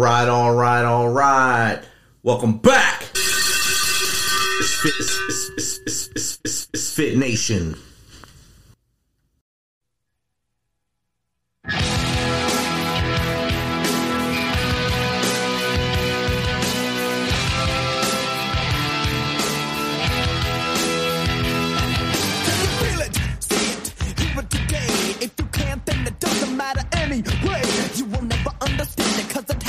Right, all right, all right. Welcome back. It's Fit, it's, it's, it's, Fit Nation. It doesn't matter anyway. You will never understand it cause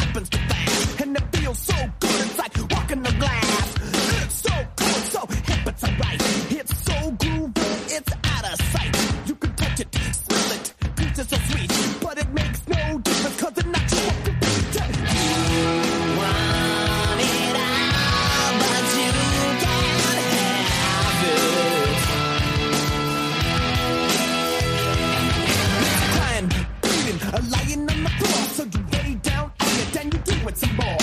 so good, it's like walking on glass. It's so cool, so hip, it's alright. It's so groovy, it's out of sight. You can touch it, smell it, pieces so sweet. But it makes no difference cause it knocks your feet. You want it all, but you can't have it. crying, bleeding, lying on the floor. So you lay down on it and you do it some more.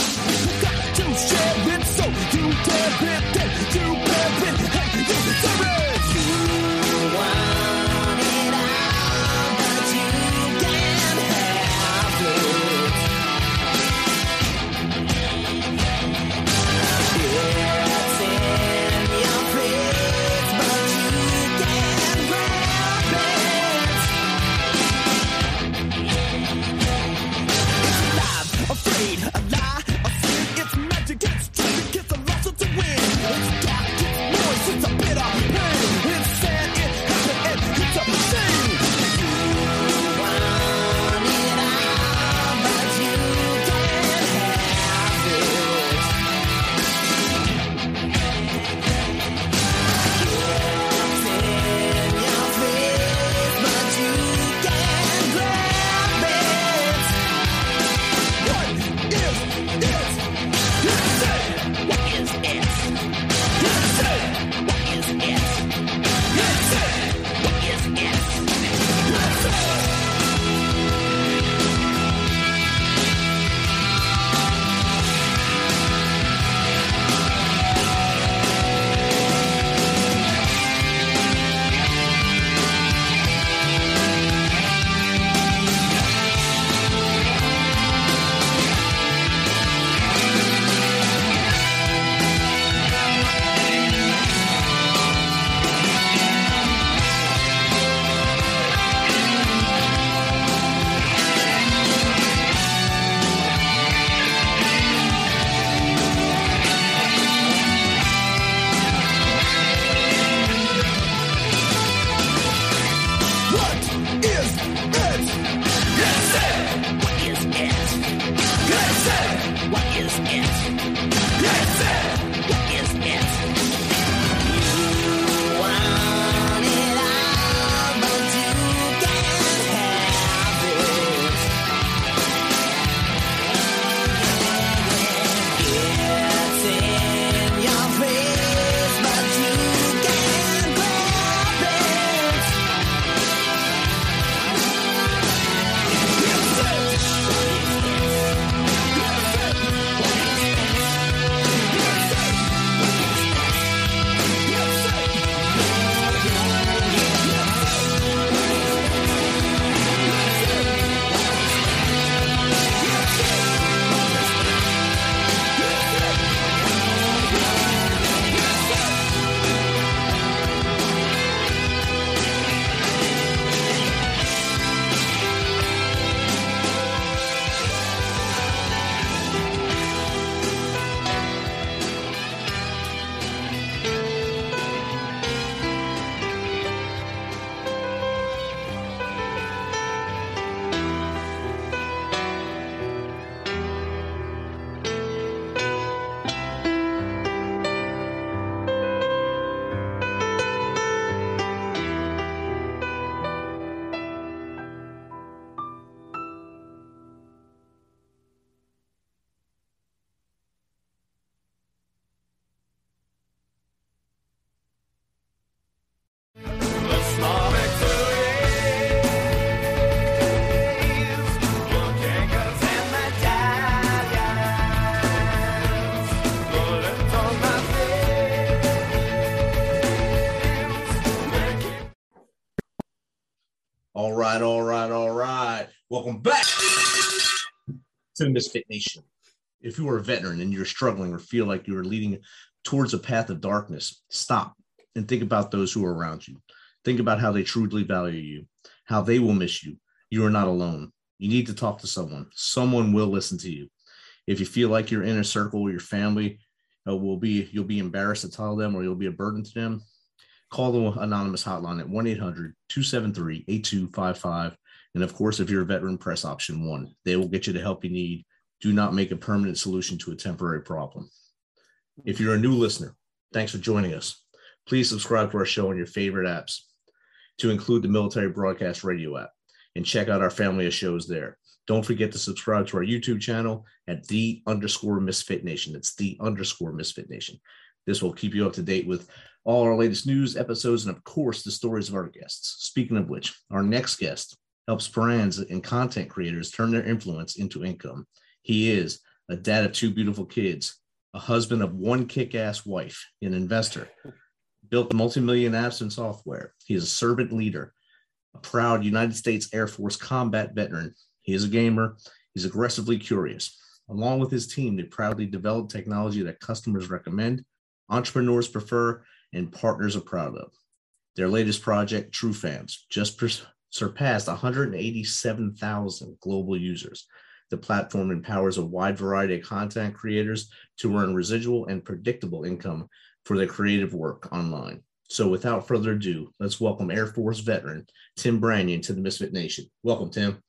Right, all right, all right. Welcome back. to Misfit Nation. If you are a veteran and you're struggling or feel like you're leading towards a path of darkness, stop and think about those who are around you. Think about how they truly value you, how they will miss you. You are not alone. You need to talk to someone. Someone will listen to you. If you feel like your inner circle, your family uh, will be, you'll be embarrassed to tell them or you'll be a burden to them, call the anonymous hotline at 1 800 273 8255. And of course, if you're a veteran, press option one. They will get you the help you need. Do not make a permanent solution to a temporary problem. If you're a new listener, thanks for joining us. Please subscribe to our show on your favorite apps to include the Military Broadcast Radio app and check out our family of shows there. Don't forget to subscribe to our YouTube channel at the underscore misfit nation. It's the underscore misfit nation. This will keep you up to date with all our latest news episodes and, of course, the stories of our guests. Speaking of which, our next guest helps brands and content creators turn their influence into income. He is a dad of two beautiful kids, a husband of one kick ass wife, an investor, built multi-million apps and software. He is a servant leader, a proud United States Air Force combat veteran. He is a gamer. He's aggressively curious. Along with his team, they proudly develop technology that customers recommend, entrepreneurs prefer, and partners are proud of. Their latest project, TrueFanz, just surpassed 187,000 global users. The platform empowers a wide variety of content creators to earn residual and predictable income for their creative work online. So, without further ado, let's welcome Air Force veteran Tim Branyan to the Misfit Nation. Welcome, Tim.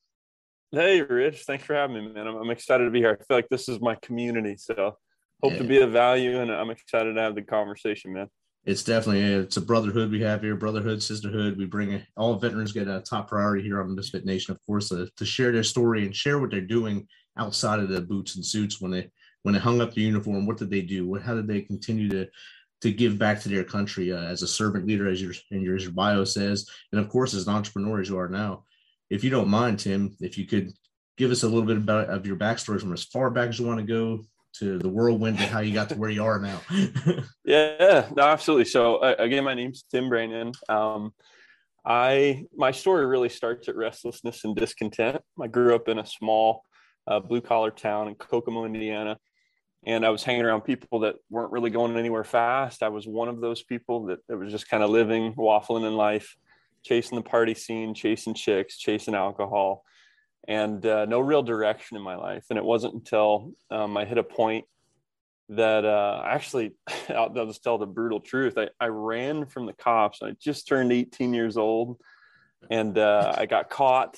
Hey, Rich. Thanks for having me, man. I'm, I'm excited to be here. I feel like this is my community, so hope yeah. to be of value, and I'm excited to have the conversation, man. It's definitely it's a brotherhood we have here, brotherhood, sisterhood. We bring all veterans get a top priority here on Misfit Nation, of course, uh, to share their story and share what they're doing outside of the boots and suits when they when they hung up the uniform. What did they do? What how did they continue to to give back to their country uh, as a servant leader, as your in your, your bio says, and of course as an entrepreneur as you are now. If you don't mind, Tim, if you could give us a little bit about of your backstory from as far back as you want to go to the whirlwind to how you got to where you are now. yeah, no, absolutely. So uh, again, my name's Tim Branyan. Um, I my story really starts at restlessness and discontent. I grew up in a small uh, blue collar town in Kokomo, Indiana and I was hanging around people that weren't really going anywhere fast. I was one of those people that, that was just kind of living, waffling in life, chasing the party scene, chasing chicks, chasing alcohol, and uh, no real direction in my life. And it wasn't until um, I hit a point that uh, actually, I'll, I'll, just tell the brutal truth. I, I ran from the cops. I just turned 18 years old, and uh, I got caught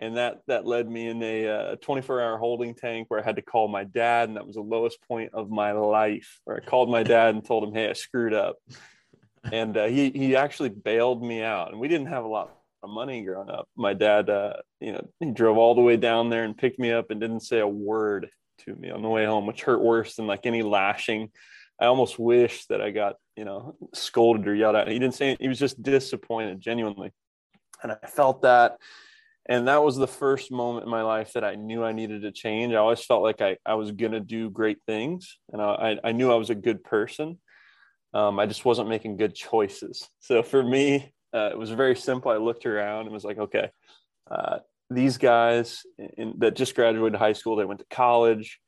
and that that led me in a 24 hour holding tank where I had to call my dad, and that was the lowest point of my life. Where I called my dad and told him, "Hey, I screwed up," and uh, he he actually bailed me out. And we didn't have a lot of money growing up. My dad, uh, you know, he drove all the way down there and picked me up and didn't say a word to me on the way home, which hurt worse than like any lashing. I almost wish that I got you know scolded or yelled at. He didn't say he was just disappointed, genuinely, and I felt that and that was the first moment in my life that I knew I needed to change. I always felt like I, I was going to do great things and I, I knew I was a good person. Um, I just wasn't making good choices. So for me, uh, it was very simple. I looked around and was like, okay, uh, these guys in, that just graduated high school, they went to college,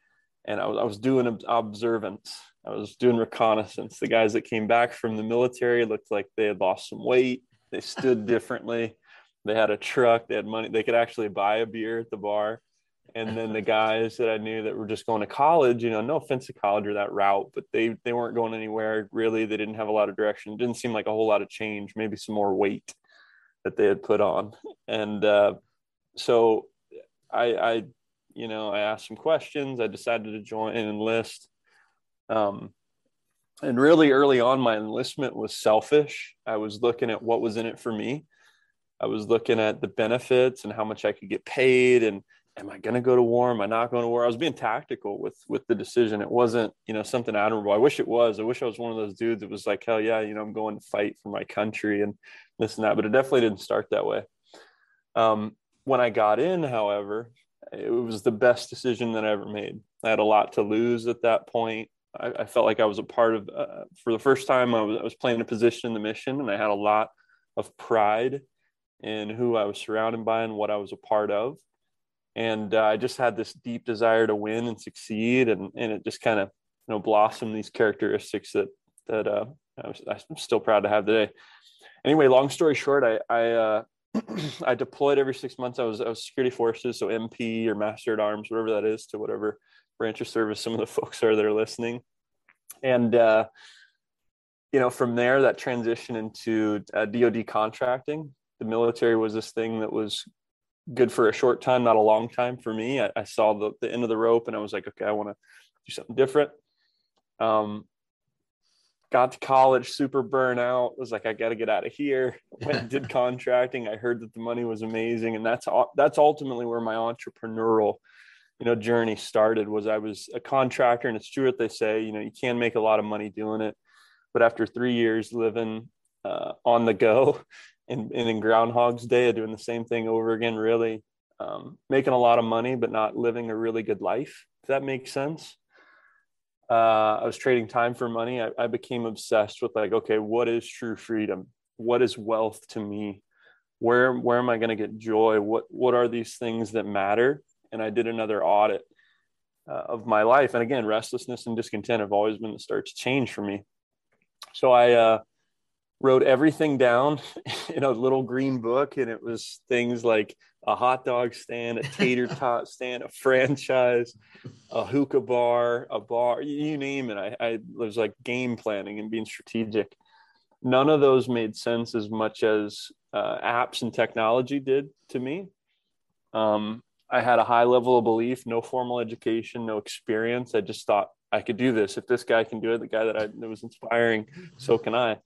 and I was, I was doing observance. I was doing reconnaissance. The guys that came back from the military looked like they had lost some weight. They stood differently. They had a truck. They had money. They could actually buy a beer at the bar. And then the guys that I knew that were just going to college, you know, no offense to college or that route, but they they weren't going anywhere really. They didn't have a lot of direction. It didn't seem like a whole lot of change. Maybe some more weight that they had put on. And uh, so I, I, you know, I asked some questions. I decided to join and enlist. Um, and really early on, my enlistment was selfish. I was looking at what was in it for me I was looking at the benefits and how much I could get paid and am I going to go to war? Am I not going to war? I was being tactical with with the decision. It wasn't, you know, something admirable. I wish it was. I wish I was one of those dudes that was like, hell yeah, you know, I'm going to fight for my country and this and that. But it definitely didn't start that way. Um, when I got in, however, it was the best decision that I ever made. I had a lot to lose at that point. I, I felt like I was a part of, uh, for the first time, I was, I was playing a position in the mission, and I had a lot of pride in who I was surrounded by and what I was a part of. And uh, I just had this deep desire to win and succeed, and and it just kind of you know blossomed these characteristics that that uh, I'm still proud to have today. Anyway, long story short, I I, uh, I deployed every six months. I was I was security forces, so MP or Master at Arms, whatever that is, to whatever branch of service some of the folks are that are listening, and uh, you know from there that transition into DoD uh, contracting. The military was this thing that was good for a short time, not a long time for me. I, I saw the, the end of the rope and I was like, okay, I want to do something different. Um, got to college, super burnout. Was like, I got to get out of here. Went and did contracting. I heard that the money was amazing, and that's that's ultimately where my entrepreneurial, you know, journey started. Was I was a contractor, and it's true what they say. You know, you can make a lot of money doing it, but after three years living uh, on the go and, in Groundhog's Day, doing the same thing over again, really um, making a lot of money, but not living a really good life. If that makes sense. Uh, I was trading time for money. I, I became obsessed with like, okay, what is true freedom? What is wealth to me? Where where am I going to get joy? What what are these things that matter? And I did another audit uh, of my life. And again, restlessness and discontent have always been the start to change for me. So I uh, wrote everything down in a little green book and it was things like a hot dog stand a tater tot stand a franchise a hookah bar a bar you name it. I, I was like game planning and being strategic. None of those made sense as much as uh, apps and technology did to me. Um, i had a high level of belief no formal education no experience. I just thought i could do this. If this guy can do it the guy that i that was inspiring so can i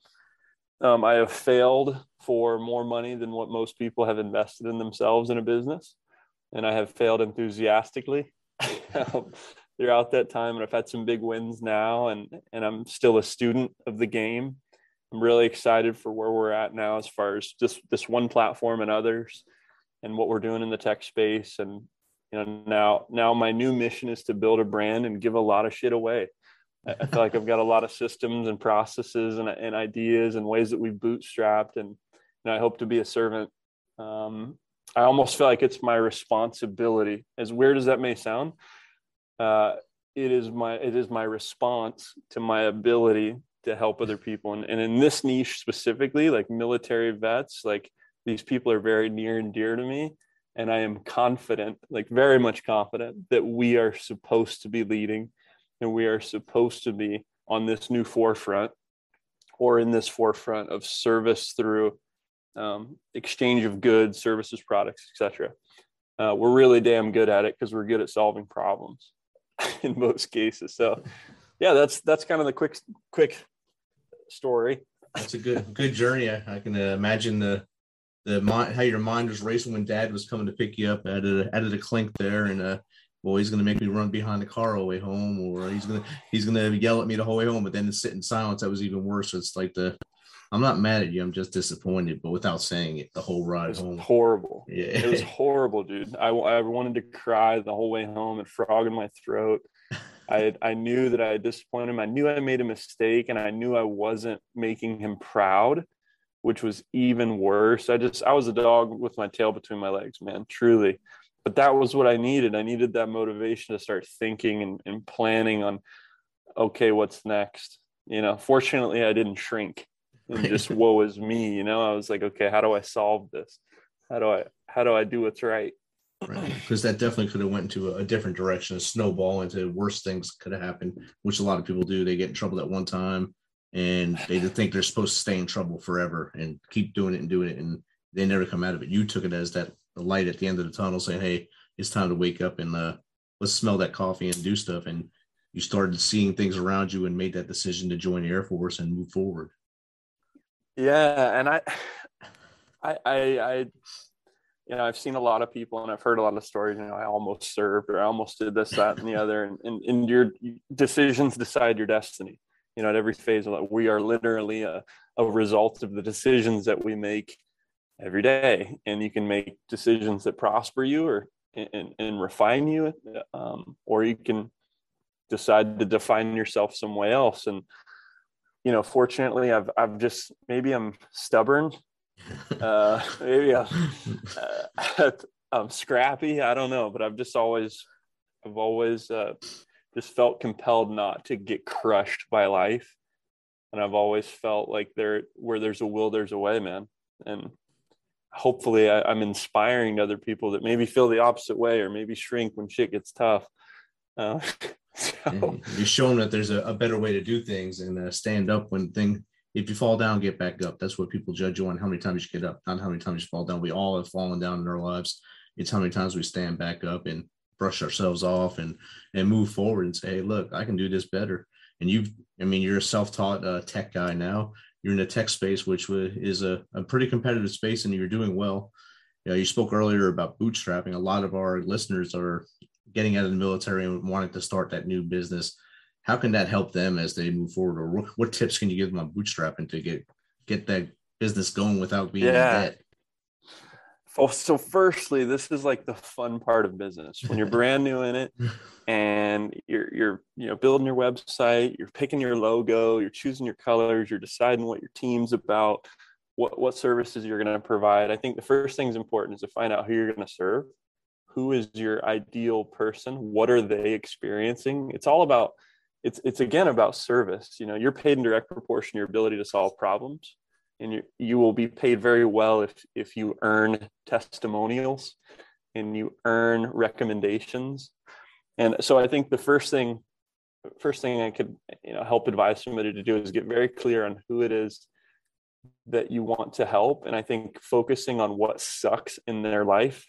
um, I have failed for more money than what most people have invested in themselves in a business. And I have failed enthusiastically um, throughout that time. And I've had some big wins now, and, and I'm still a student of the game. I'm really excited for where we're at now as far as just this one platform and others and what we're doing in the tech space. And you know, now now my new mission is to build a brand and give a lot of shit away. I feel like I've got a lot of systems and processes and, and ideas and ways that we've bootstrapped, and, and I hope to be a servant. Um, I almost feel like it's my responsibility. As weird as that may sound, uh, it is my it is my response to my ability to help other people, and, and in this niche specifically, like military vets, like these people are very near and dear to me, and I am confident, like very much confident, that we are supposed to be leading and we are supposed to be on this new forefront or in this forefront of service through um, exchange of goods services products etc uh, we're really damn good at it because we're good at solving problems in most cases. So yeah that's that's kind of the quick quick story. That's a good good journey. I, can uh, imagine the the mind how your mind was racing when dad was coming to pick you up added a clink there and uh well, he's going to make me run behind the car all the way home, or he's going to he's going to yell at me the whole way home. But then to sit in silence, that was even worse. It's like the I'm not mad at you. I'm just disappointed, but without saying it, the whole ride home. Horrible. Yeah, it was horrible, dude. I, I wanted to cry the whole way home and frog in my throat. I I knew that I had disappointed him. I knew I made a mistake, and I knew I wasn't making him proud, which was even worse. I just I was a dog with my tail between my legs, man. Truly but that was what I needed. I needed that motivation to start thinking and, and planning on, okay, what's next? You know, fortunately, I didn't shrink and just woe is me. You know, I was like, okay, how do I solve this? How do I how do I do what's right? Right, because that definitely could have went into a, a different direction, a snowball into worse things could have happened, which a lot of people do. They get in trouble at one time, and they think they're supposed to stay in trouble forever and keep doing it and doing it, and they never come out of it. You took it as that light at the end of the tunnel saying, Hey, it's time to wake up and uh, let's smell that coffee and do stuff. And you started seeing things around you and made that decision to join the Air Force and move forward. Yeah. And I, I, I, I you know, I've seen a lot of people and I've heard a lot of stories, you know, I almost served or I almost did this, that, and the other. And, and, and your decisions decide your destiny. You know, at every phase of life, we are literally a, a result of the decisions that we make every day and you can make decisions that prosper you or and, and refine you um, or you can decide to define yourself some way else and you know fortunately i've i've just maybe i'm stubborn uh maybe I'm, uh, I'm scrappy. I don't know, but I've just always, I've always uh, just felt compelled not to get crushed by life, and I've always felt like there, where there's a will, there's a way, man. And hopefully, I, I'm inspiring other people that maybe feel the opposite way or maybe shrink when shit gets tough. Uh, so. You're showing that there's a, a, better way to do things and uh, stand up when thing. If you fall down, get back up. That's what people judge you on. How many times you get up, not how many times you fall down. We all have fallen down in our lives. It's how many times we stand back up and brush ourselves off and and move forward and say, hey, look, I can do this better. And you've, I mean, you're a self-taught uh, tech guy now. You're in the tech space, which is a, a pretty competitive space, and you're doing well. You, know, you spoke earlier about bootstrapping. A lot of our listeners are getting out of the military and wanting to start that new business. How can that help them as they move forward? Or what, what tips can you give them on bootstrapping to get get that business going without being yeah. in debt? Oh, so firstly, this is like the fun part of business when you're brand new in it and you're you're you know building your website, you're picking your logo, you're choosing your colors, you're deciding what your team's about, what what services you're going to provide. I think the first thing is important is to find out who you're going to serve. Who is your ideal person? What are they experiencing? It's all about it's it's again about service. You know, you're paid in direct proportion to your ability to solve problems and you, you will be paid very well if if you earn testimonials and you earn recommendations. And so i think the first thing first thing i could you know help advise somebody to do is get very clear on who it is that you want to help. And i think focusing on what sucks in their life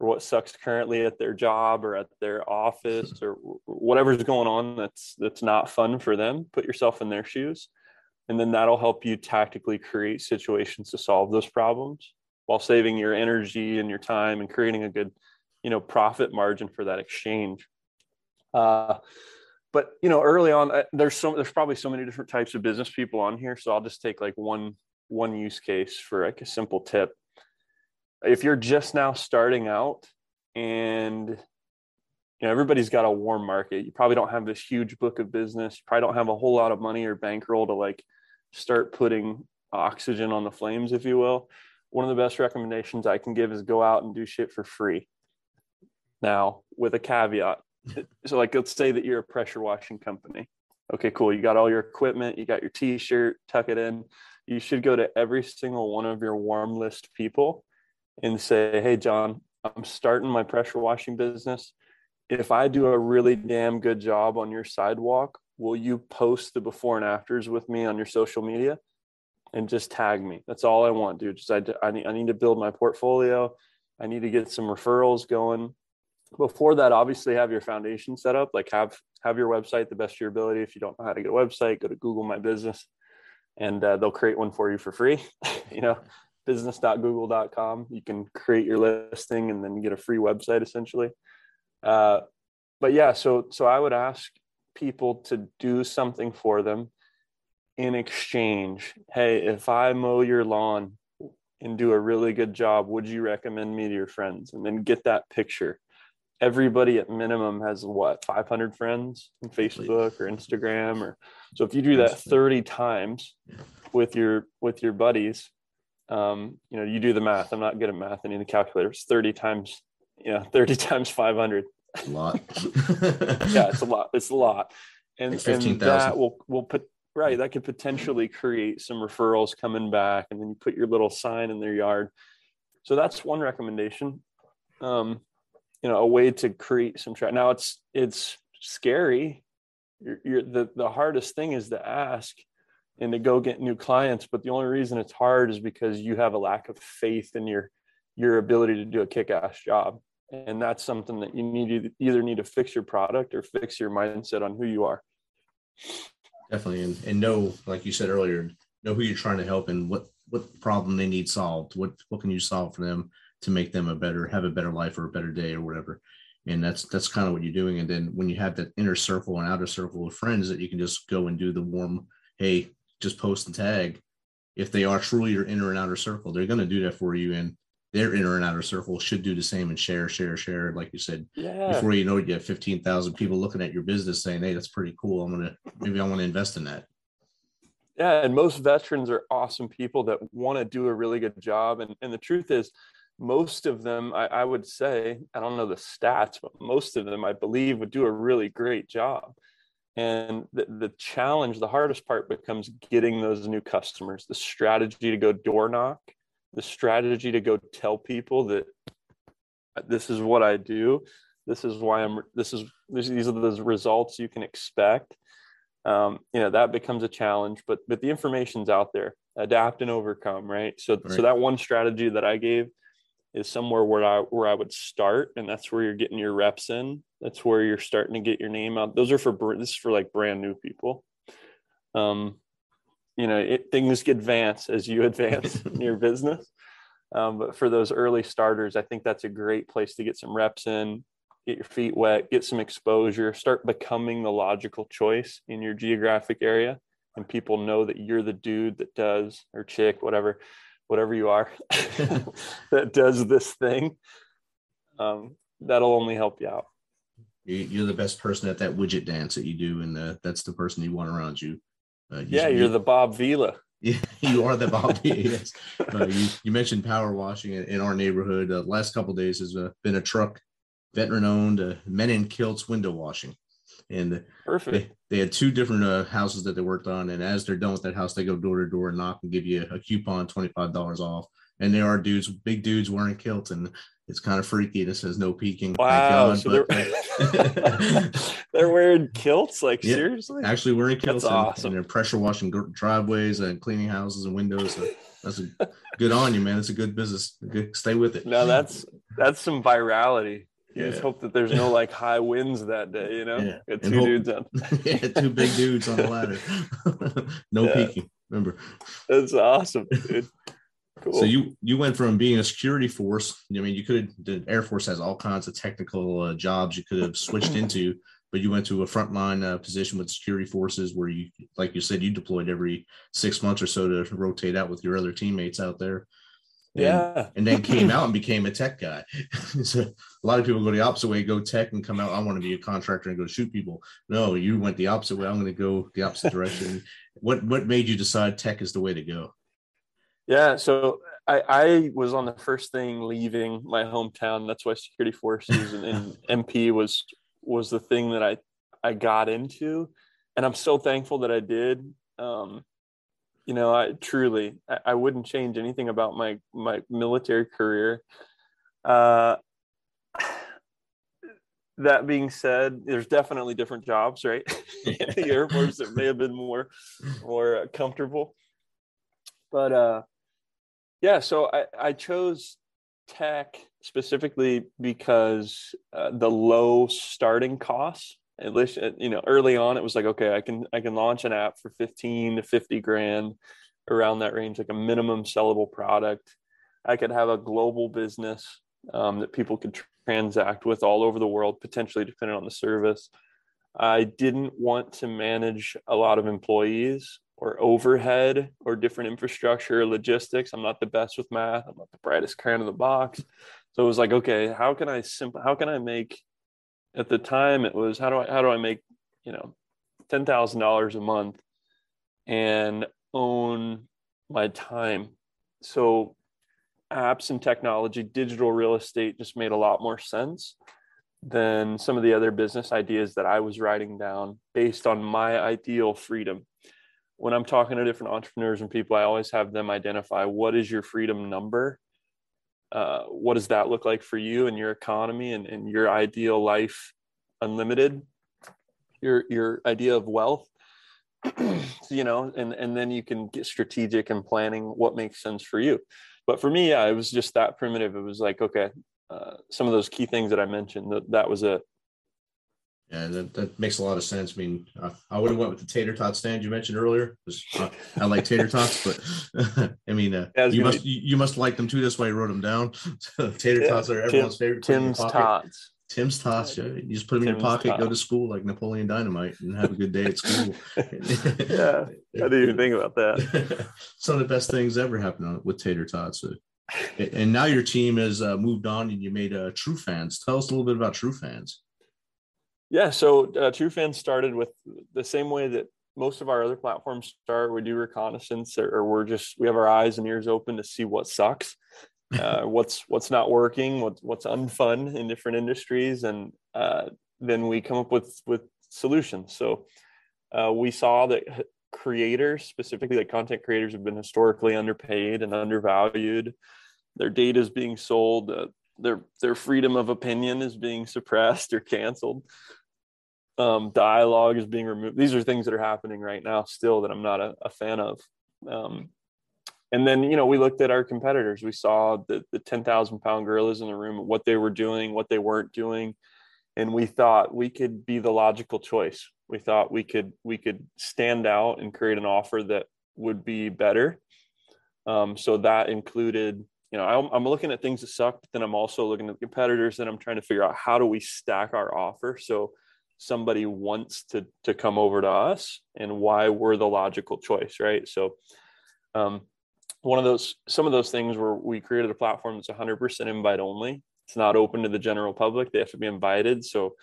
or what sucks currently at their job or at their office or whatever's going on that's that's not fun for them put yourself in their shoes and then that'll help you tactically create situations to solve those problems while saving your energy and your time and creating a good you know profit margin for that exchange. Uh, but you know early on there's so there's probably so many different types of business people on here. So i'll just take like one one use case for like a simple tip. If you're just now starting out and you know everybody's got a warm market you probably don't have this huge book of business you probably don't have a whole lot of money or bankroll to like start putting oxygen on the flames, if you will, one of the best recommendations I can give is go out and do shit for free. Now, with a caveat. So, like, let's say that you're a pressure washing company. Okay, cool. You got all your equipment, you got your t shirt, tuck it in. You should go to every single one of your warm list people and say, Hey, John, I'm starting my pressure washing business. If I do a really damn good job on your sidewalk, will you post the before and afters with me on your social media? And just tag me. That's all i want dude. Just I, I, need, I need to build my portfolio. I need to get some referrals going. Before that obviously have your foundation set up. Like have have your website the best of your ability. If you don't know how to get a website go to google my business and uh, they'll create one for you for free. You know business.google.com you can create your listing and then get a free website essentially. Uh, but yeah so so i would ask people to do something for them in exchange. Hey, if I mow your lawn and do a really good job, would you recommend me to your friends? And then get that picture. Everybody at minimum has what 500 friends on Facebook or Instagram or so if you do that 30 times with your with your buddies, um, you know, you do the math. I'm not good at math. I need a calculator. It's 30 times, yeah, 30 times 500 a lot. yeah, it's a lot. It's a lot. And, like 15, and that will will put right. That could potentially create some referrals coming back, and then you put your little sign in their yard. So that's one recommendation. Um, you know, a way to create some track. Now it's it's scary. You're, you're the the hardest thing is to ask and to go get new clients. But the only reason it's hard is because you have a lack of faith in your your ability to do a kick-ass job and that's something that you need to either need to fix your product or fix your mindset on who you are. Definitely. And, and know like you said earlier know who you're trying to help and what what problem they need solved. What what can you solve for them to make them a better have a better life or a better day or whatever. And that's that's kind of what you're doing. And then when you have that inner circle and outer circle of friends that you can just go and do the warm hey just post and tag. If they are truly your inner and outer circle they're going to do that for you. And their inner and outer circle should do the same and share, share, share. Like you said, yeah. before you know it, you have 15,000 people looking at your business saying, Hey, that's pretty cool. I'm going to, maybe I want to invest in that. Yeah. And most veterans are awesome people that want to do a really good job. And, and the truth is, most of them, I, I would say, I don't know the stats, but most of them, I believe, would do a really great job. And the, the challenge, the hardest part becomes getting those new customers, the strategy to go door knock, the strategy to go tell people that this is what I do. This is why I'm, this is, these are the results you can expect. Um, you know, that becomes a challenge, but, but the information's out there, adapt and overcome. Right. So, right. so that one strategy that I gave is somewhere where I, where I would start. And that's where you're getting your reps in that's where you're starting to get your name out those are for this is for like brand new people um you know it, things advance as you advance in your business. Um, but for those early starters i think that's a great place to get some reps in get your feet wet get some exposure start becoming the logical choice in your geographic area. And people know that you're the dude that does or chick whatever whatever you are that does this thing. Um, that'll only help you out. You're the best person at that widget dance that you do, and uh, that's the person you want around you. Uh, yeah, you're the Bob Vila. Yeah, you are the Bob Vila. yes. Uh, you, you, mentioned power washing in, in our neighborhood. Uh, last couple days has uh, been a truck, veteran owned, uh, men in kilts window washing, and perfect. They, they had two different uh, houses that they worked on, and as they're done with that house, they go door to door and knock and give you a, a coupon, twenty five dollars off. And there are dudes, big dudes wearing kilts, and it's kind of freaky. It says no peeking. Wow. God, so they're, they're, wearing kilts? Like, yeah, seriously? Actually, wearing kilts. That's and, awesome. And they're pressure washing driveways and cleaning houses and windows. So that's a, good on you, man. It's a good business. Good, stay with it. No, that's that's some virality. You yeah. just hope that there's no like high winds that day, you know? Yeah. two hope, dudes on. yeah, two big dudes on the ladder. no yeah. peeking. Remember. That's awesome, dude. Cool. So you you went from being a security force. I mean, you could the Air Force has all kinds of technical uh, jobs you could have switched into, but you went to a frontline uh, position with security forces where you, like you said, you deployed every six months or so to rotate out with your other teammates out there. And, yeah, and then came out and became a tech guy. so a lot of people go the opposite way, go tech and come out. I want to be a contractor and go shoot people. No, you went the opposite way. I'm going to go the opposite direction. what what made you decide tech is the way to go? Yeah, so I, I was on the first thing leaving my hometown. That's why security forces and, and MP was was the thing that I I got into, and I'm so thankful that I did. Um, you know, I truly I, I, wouldn't change anything about my my military career. Uh, that being said, there's definitely different jobs, right? the Air Force that may have been more more comfortable, but uh, yeah, so I, I chose tech specifically because uh, the low starting costs. At least uh, you know early on, it was like okay, I can I can launch an app for fifteen to fifty grand, around that range, like a minimum sellable product. I could have a global business um, that people could transact with all over the world, potentially depending on the service. I didn't want to manage a lot of employees or overhead or different infrastructure logistics. I'm not the best with math. I'm not the brightest crayon in the box. So it was like, okay, how can I simple how can I make at the time it was how do I how do I make, you know, ten thousand dollars a month and own my time. So apps and technology, digital real estate just made a lot more sense than some of the other business ideas that I was writing down based on my ideal freedom when I'm talking to different entrepreneurs and people, I always have them identify what is your freedom number? Uh, what does that look like for you and your economy and, and your ideal life unlimited? Your your idea of wealth, you know, and and then you can get strategic and planning what makes sense for you. But for me, yeah, it was just that primitive. It was like, okay, uh, some of those key things that I mentioned, that, that was it. Yeah, that, that makes a lot of sense. I mean, uh, I would have went with the tater tot stand you mentioned earlier. Uh, I like tater tots, but I mean, uh, you must you, you, must like them too. That's why you wrote them down. Tater yeah, tots are everyone's Tim, favorite. Tim's tots. Tim's tots. Yeah. You just put them Tim's in your pocket, tots. go to school like Napoleon Dynamite, and have a good day at school. yeah, I didn't even think about that. Some of the best things ever happened with tater tots. and now your team has uh, moved on, and you made uh, TrueFanz. Tell us a little bit about TrueFanz. Yeah, so uh, TrueFanz started with the same way that most of our other platforms start. We do reconnaissance, or, or, we're just we have our eyes and ears open to see what sucks. uh, what's what's not working, what's what's unfun in different industries, and uh, then we come up with with solutions. So uh, we saw that creators, specifically like content creators, have been historically underpaid and undervalued. Their data is being sold. Uh, their their freedom of opinion is being suppressed or canceled. Um, dialogue is being removed. These are things that are happening right now still that I'm not a, a fan of. Um, and then you know we looked at our competitors. We saw the the ten thousand pound gorillas in the room, what they were doing, what they weren't doing, and we thought we could be the logical choice. We thought we could we could stand out and create an offer that would be better. Um, so that included you know, I'm, I'm, looking at things that suck, but then I'm also looking at the competitors and I'm trying to figure out how do we stack our offer so somebody wants to to come over to us and why we're the logical choice, right? So, um, one of those, some of those things where we created a platform that's 100% invite only. It's not open to the general public; they have to be invited. So,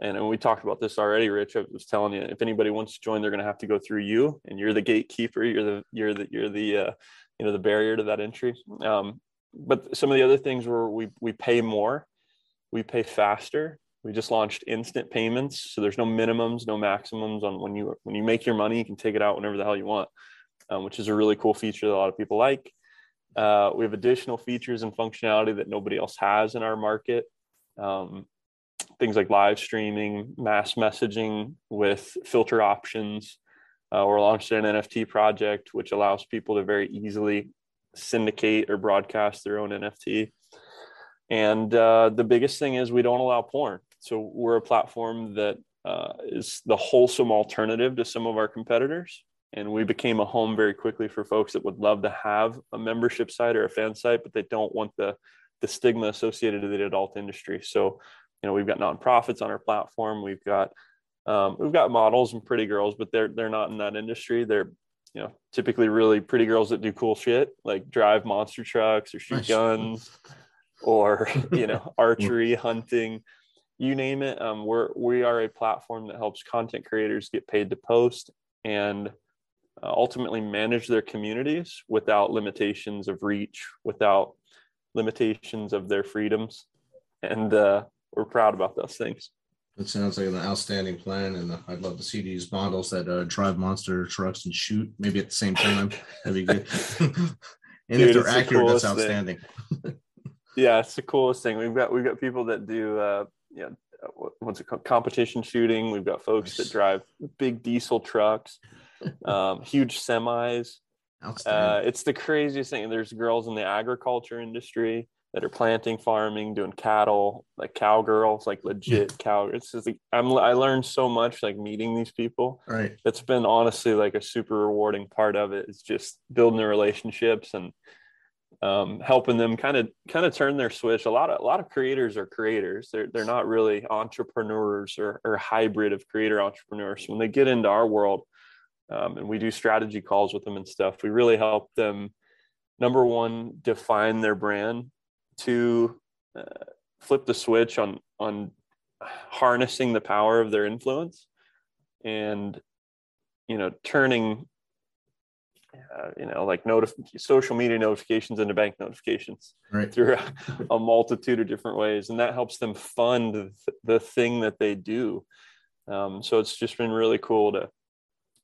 and, and we talked about this already, Rich. I was telling you, if anybody wants to join, they're going to have to go through you, and you're the gatekeeper. You're the you're the you're the uh, you know the barrier to that entry um, but some of the other things were we we pay more we pay faster we just launched instant payments so there's no minimums no maximums on when you when you make your money you can take it out whenever the hell you want um, which is a really cool feature that a lot of people like uh, we have additional features and functionality that nobody else has in our market um, things like live streaming mass messaging with filter options uh, we're launching an NFT project, which allows people to very easily syndicate or broadcast their own NFT. And uh, the biggest thing is we don't allow porn. So we're a platform that uh, is the wholesome alternative to some of our competitors. And we became a home very quickly for folks that would love to have a membership site or a fan site, but they don't want the the stigma associated to the adult industry. So, you know, we've got nonprofits on our platform. We've got um, we've got models and pretty girls, but they're they're not in that industry. They're you know typically really pretty girls that do cool shit like drive monster trucks or shoot guns or you know archery, hunting, you name it. Um, we're we are a platform that helps content creators get paid to post and uh, ultimately manage their communities without limitations of reach, without limitations of their freedoms, and uh, we're proud about those things. It sounds like an outstanding plan, and I'd love to see these models that uh, drive monster trucks and shoot maybe at the same time. That'd be good. and Dude, if they're accurate, the that's outstanding. yeah, it's the coolest thing. We've got we've got people that do uh, yeah, what's it called? Competition shooting. We've got folks nice. that drive big diesel trucks, um, huge semis. Uh, it's the craziest thing. There's girls in the agriculture industry that are planting, farming, doing cattle, like cowgirls, like legit cow. It's just like I'm I learned so much like meeting these people. Right. It's been honestly like a super rewarding part of it. It's just building the relationships and um, helping them kind of kind of turn their switch. A lot of a lot of creators are creators. They're they're not really entrepreneurs or, or hybrid of creator entrepreneurs. When they get into our world, um, and we do strategy calls with them and stuff, we really help them. Number one, define their brand to uh, flip the switch on on harnessing the power of their influence and you know turning uh, you know like notif- social media notifications into bank notifications right. through a, a, multitude of different ways and that helps them fund the, the thing that they do um, so it's just been really cool to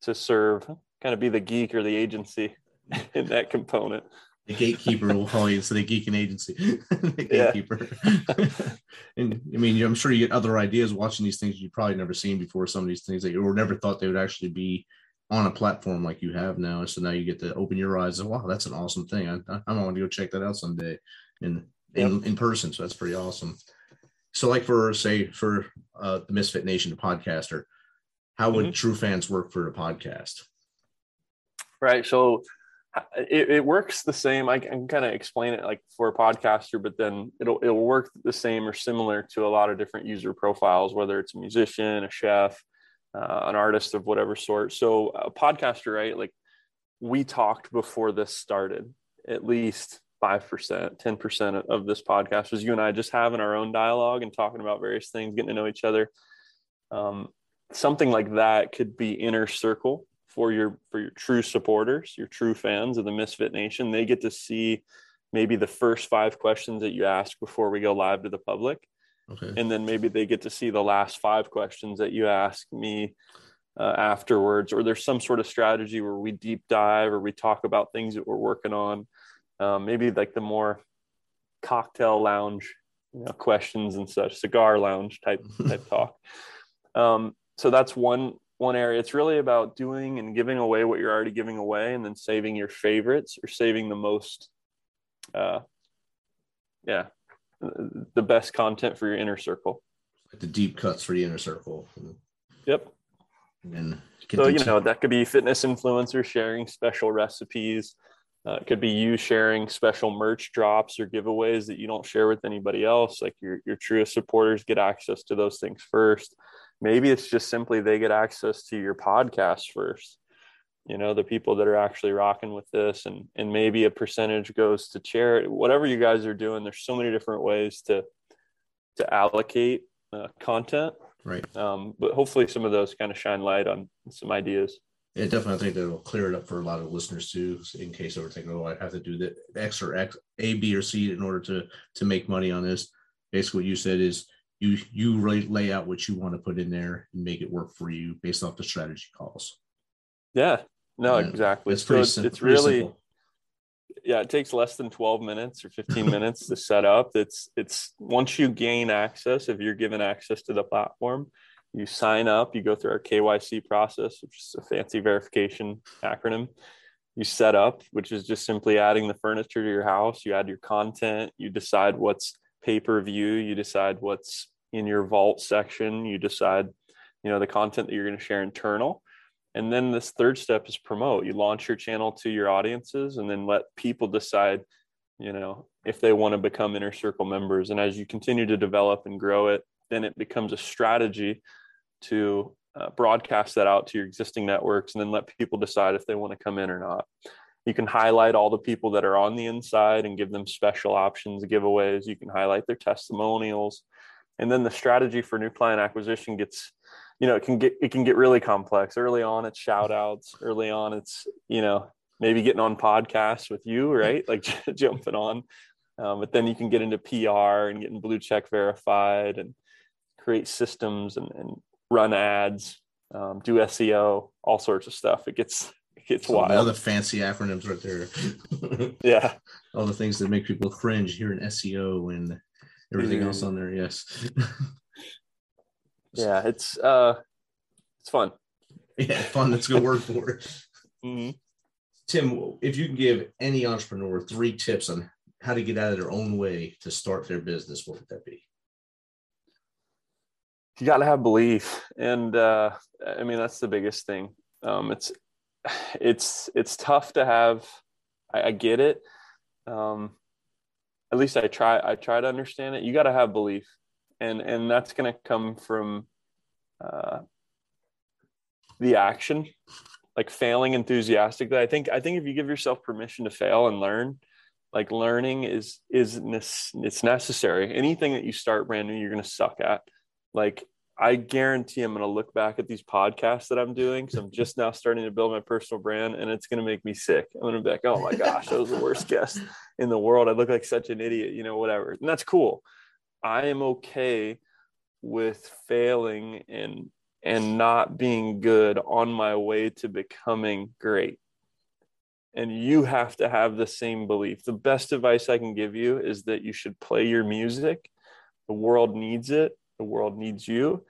to serve kind of be the geek or the agency in that component the gatekeeper will call you instead of geeking agency. the gatekeeper. and I mean, I'm sure you get other ideas watching these things you've probably never seen before. Some of these things that you never thought they would actually be on a platform like you have now. And So now you get to open your eyes and wow, that's an awesome thing. I, I, I want to go check that out someday in in, yep. in person. So that's pretty awesome. So like for say for uh, the Misfit Nation, the podcaster, how would mm-hmm. TrueFanz work for a podcast? Right. So it, it works the same. I can kind of explain it like for a podcaster, but then it'll it'll work the same or similar to a lot of different user profiles, whether it's a musician, a chef, uh, an artist of whatever sort. So a podcaster, right? Like we talked before this started, at least five percent, ten percent of this podcast was you and I just having our own dialogue and talking about various things, getting to know each other. Um, something like that could be inner circle for your for your true supporters, your true fans of the Misfit Nation. They get to see maybe the first five questions that you ask before we go live to the public. Okay. And then maybe they get to see the last five questions that you ask me uh, afterwards, or there's some sort of strategy where we deep dive or we talk about things that we're working on. Um, maybe like the more cocktail lounge you know, questions and such, cigar lounge type type talk. Um, so that's one one area. It's really about doing and giving away what you're already giving away, and then saving your favorites or saving the most, uh, yeah, the best content for your inner circle. Like the deep cuts for the inner circle. Yep. And so you know that could be fitness influencers sharing special recipes. Uh, it could be you sharing special merch drops or giveaways that you don't share with anybody else. Like your your truest supporters get access to those things first. Maybe it's just simply they get access to your podcast first. You know, the people that are actually rocking with this, and and maybe a percentage goes to charity. Whatever you guys are doing, there's so many different ways to to allocate uh, content. Right. Um, but hopefully, some of those kind of shine light on some ideas. Yeah, definitely. I think that will clear it up for a lot of listeners too, in case they were thinking, "Oh, I have to do the X or X, A, B, or C in order to to make money on this." Basically, what you said is you you really lay out what you want to put in there and make it work for you based off the strategy calls. Yeah. No, yeah. exactly. It's pretty so simple. It's really. Simple. Yeah, it takes less than 12 minutes or 15 minutes to set up. It's it's once you gain access, if you're given access to the platform, you sign up, you go through our KYC process, which is a fancy verification acronym. You set up, which is just simply adding the furniture to your house. You add your content, you decide what's pay per view, you decide what's in your vault section, you decide, you know, the content that you're going to share internal. And then this third step is promote. You launch your channel to your audiences and then let people decide, you know, if they want to become inner circle members. And as you continue to develop and grow it, then it becomes a strategy to uh, broadcast that out to your existing networks and then let people decide if they want to come in or not. You can highlight all the people that are on the inside and give them special options, giveaways. You can highlight their testimonials. And then the strategy for new client acquisition gets, you know, it can get it can get really complex. Early on, it's shout outs. Early on, it's, you know, maybe getting on podcasts with you, right? Like jumping on. Um, but then you can get into PR and getting blue check verified and create systems and, and run ads, um, do SEO, all sorts of stuff. It gets it gets Some wild. All the fancy acronyms right there. yeah. All the things that make people cringe hearing SEO and everything Mm-hmm. else on there. Yes. Yeah, it's uh it's fun. yeah, fun. That's a good word for it. Mm-hmm. Tim, if you can give any entrepreneur three tips on how to get out of their own way to start their business, what would that be? You got to have belief, and uh, I mean that's the biggest thing. Um, it's it's it's tough to have. I, I get it. Um, at least I try. I try to understand it. You got to have belief, and and that's going to come from uh, the action, like failing enthusiastically. I think I think if you give yourself permission to fail and learn, like learning is is it's necessary. Anything that you start brand new, you're going to suck at. Like I guarantee I'm going to look back at these podcasts that I'm doing because I'm just now starting to build my personal brand, and it's going to make me sick. I'm going to be like, oh my gosh, that was the worst guest in the world. I look like such an idiot, you know, whatever. And that's cool. I am okay with failing and and not being good on my way to becoming great. And you have to have the same belief. The best advice I can give you is that you should play your music. The world needs it. The world needs you.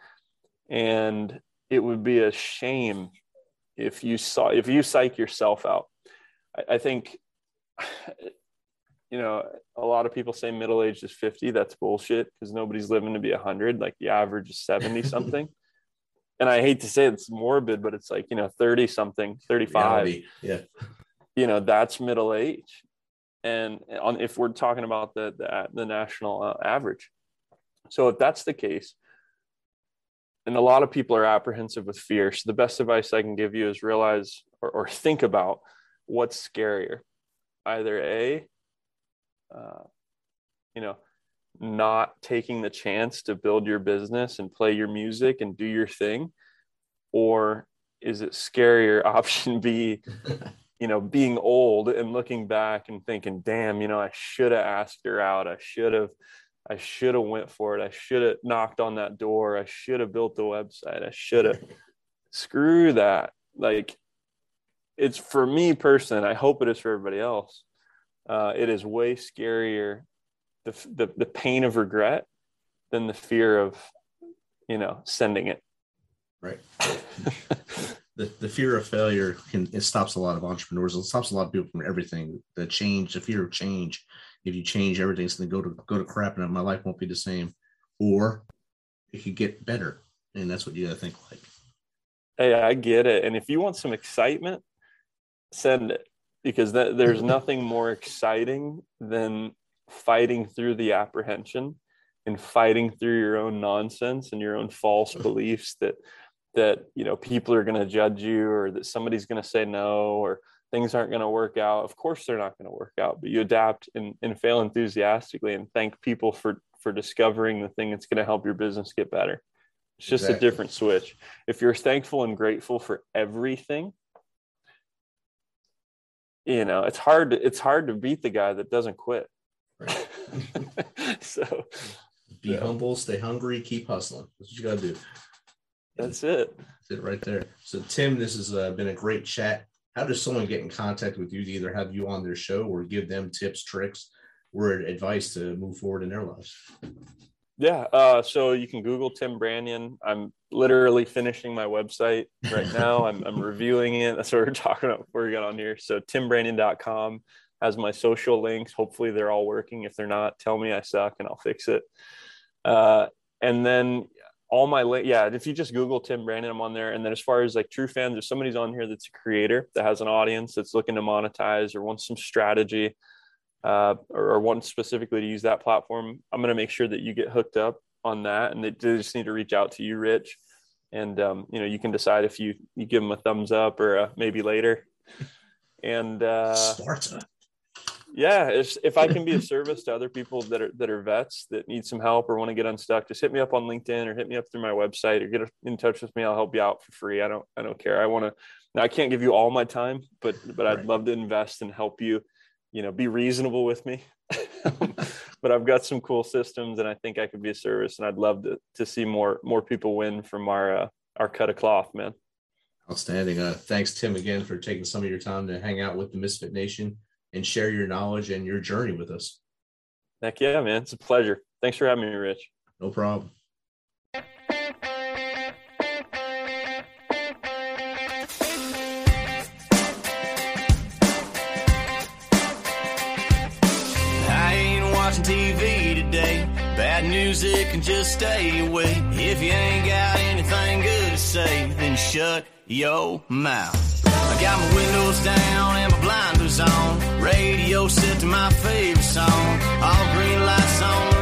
And it would be a shame if you saw if you psych yourself out. I, I think you know, a lot of people say middle age is 50. That's bullshit because nobody's living to be 100. Like the average is 70 something. and I hate to say it's morbid, but it's like, you know, 30 something, 35. Reality. Yeah. You know, that's middle age. And on if we're talking about the the, the national uh, average. So if that's the case, and a lot of people are apprehensive with fear. So the best advice I can give you is realize or, or think about what's scarier. Either A, uh, you know, not taking the chance to build your business and play your music and do your thing? Or is it scarier option B, you know, being old and looking back and thinking, damn, you know, I should have asked her out. I should have, I should have went for it. I should have knocked on that door. I should have built the website. I should have. Screw that. Like, it's for me personally. I hope it is for everybody else. Uh, it is way scarier, the, the the pain of regret, than the fear of, you know, sending it. Right. the, the fear of failure can it stops a lot of entrepreneurs. It stops a lot of people from everything. The change, the fear of change. If you change everything, it's going to go to go to crap, and my life won't be the same. Or it could get better, and that's what you got to think like. Hey, I get it. And if you want some excitement, send it because that, there's mm-hmm. nothing more exciting than fighting through the apprehension and fighting through your own nonsense and your own false mm-hmm. beliefs that that you know people are going to judge you or that somebody's going to say no or things aren't going to work out. Of course they're not going to work out but you adapt and, and fail enthusiastically and thank people for for discovering the thing that's going to help your business get better. It's just exactly. a different switch. If you're thankful and grateful for everything you know it's hard to, it's hard to beat the guy that doesn't quit right. so be yeah. humble stay hungry keep hustling that's what you got to do that's it. That's it right there. So, Tim, this has uh, been a great chat. How does someone get in contact with you to either have you on their show or give them tips, tricks, or advice to move forward in their lives? Yeah. Uh, so you can Google Tim Branyan. I'm literally finishing my website right now. I'm, I'm reviewing it. That's what we're talking about before we got on here. So timbranyan.com has my social links. Hopefully they're all working. If they're not, tell me I suck and I'll fix it. Uh, and then all my li- yeah if you just google tim branyan i'm on there and then as far as like TrueFanz if somebody's on here that's a creator that has an audience that's looking to monetize or wants some strategy uh, or, or wants specifically to use that platform i'm going to make sure that you get hooked up on that and they just need to reach out to you rich. And um, you know you can decide if you you give them a thumbs up or a maybe later. And uh Sparta. yeah if, if i can be of service to other people that are that are vets that need some help or want to get unstuck just hit me up on linkedin or hit me up through my website or get in touch with me. I'll help you out for free. I don't i don't care. I want to now i can't give you all my time but but i'd love to invest and help you you know be reasonable with me but i've got some cool systems and i think i could be a service and i'd love to to see more more people win from our uh, our cut of cloth man outstanding uh thanks tim again for taking some of your time to hang out with the misfit nation and share your knowledge and your journey with us. Heck yeah, man. It's a pleasure. Thanks for having me, Rich. No problem. Music can just stay away. If you ain't got anything good to say, then shut your mouth. I got my windows down and my blinders on. Radio set to my favorite song. All green lights on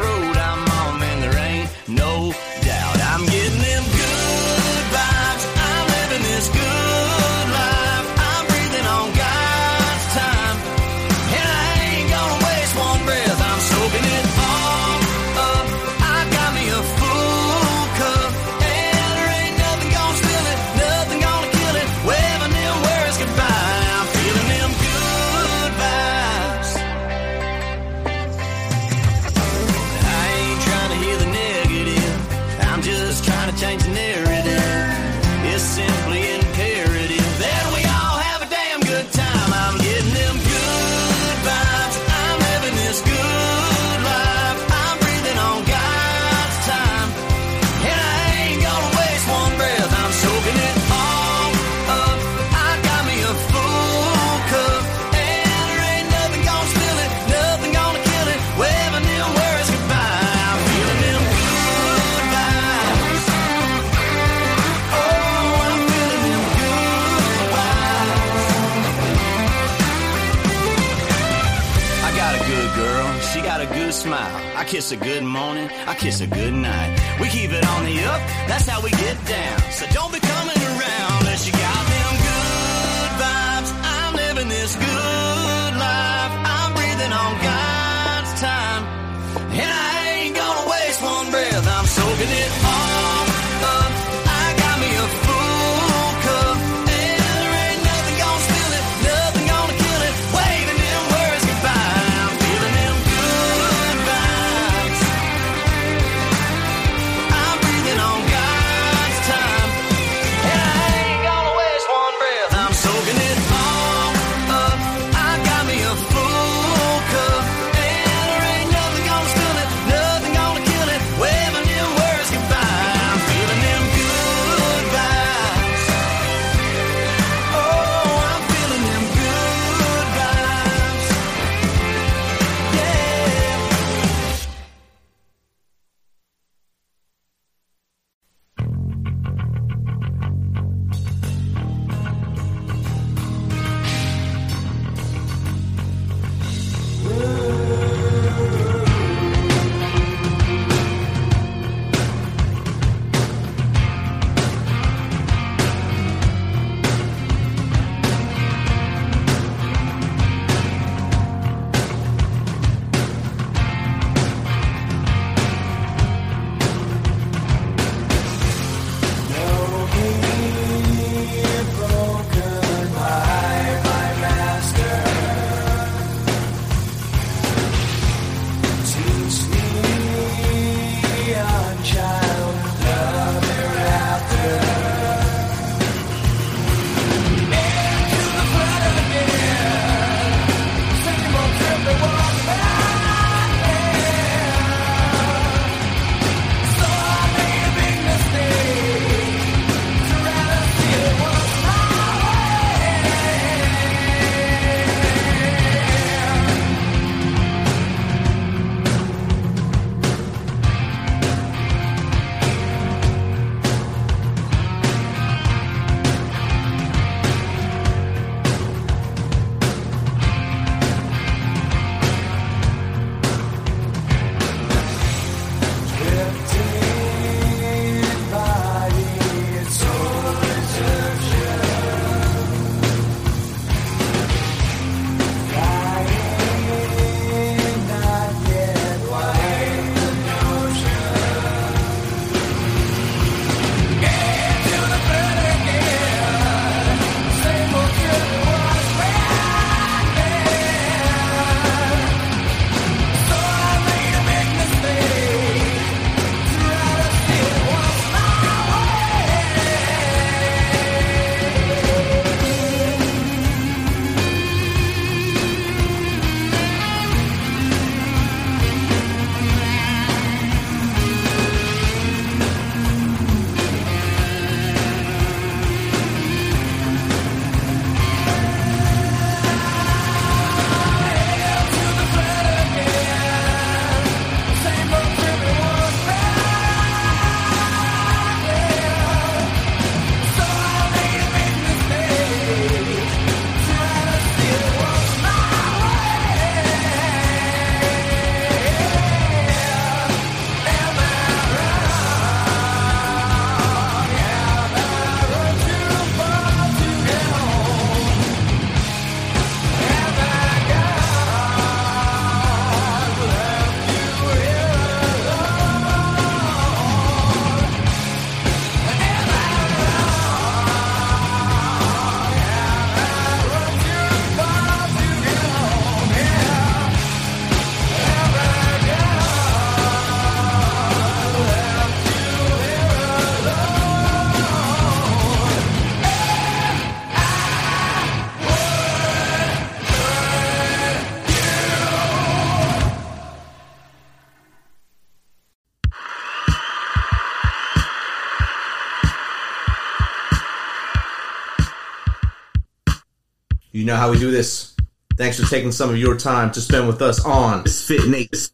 know how we do this. Thanks for taking some of your time to spend with us on Fit Nation.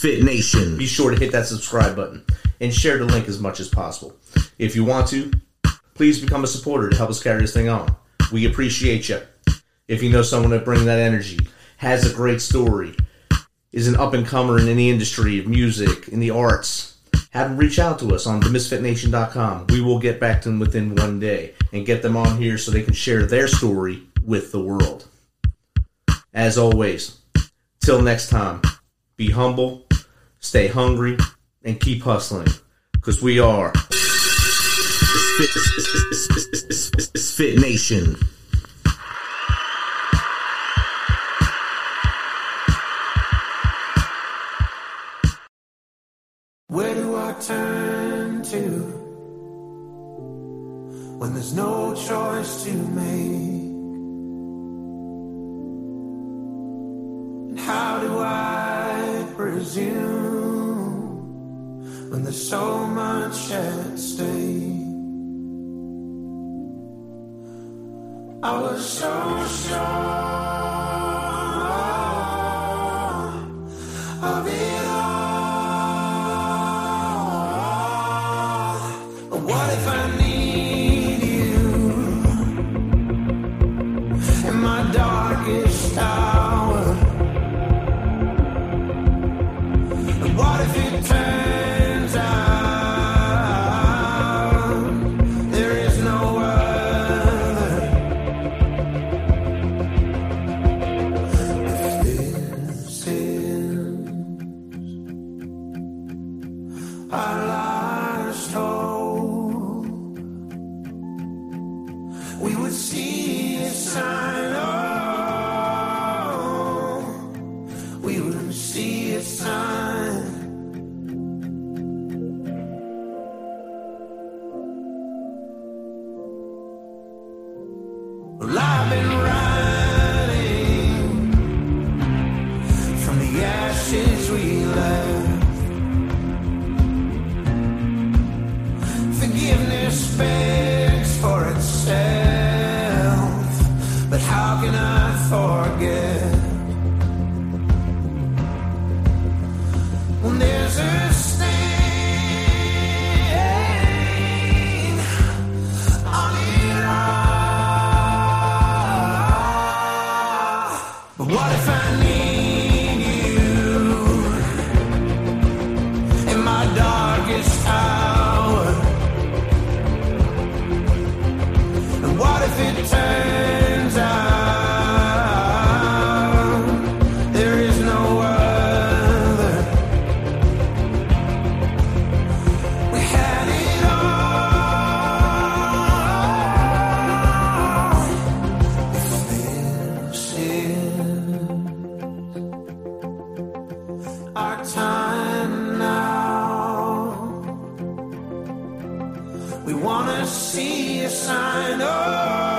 Fit Nation. Be sure to hit that subscribe button and share the link as much as possible. If you want to, please become a supporter to help us carry this thing on. We appreciate you. If you know someone that brings that energy, has a great story, is an up and comer in the industry of music, in the arts, have them reach out to us on themisfitnation.com. We will get back to them within one day and get them on here so they can share their story with the world. As always, till next time, be humble, stay hungry, and keep hustling. Because we are Fit, Fit Nation. Turn to when there's no choice to make? And how do I presume when there's so much at stake? I was so sure of it We wanna see a sign. Oh,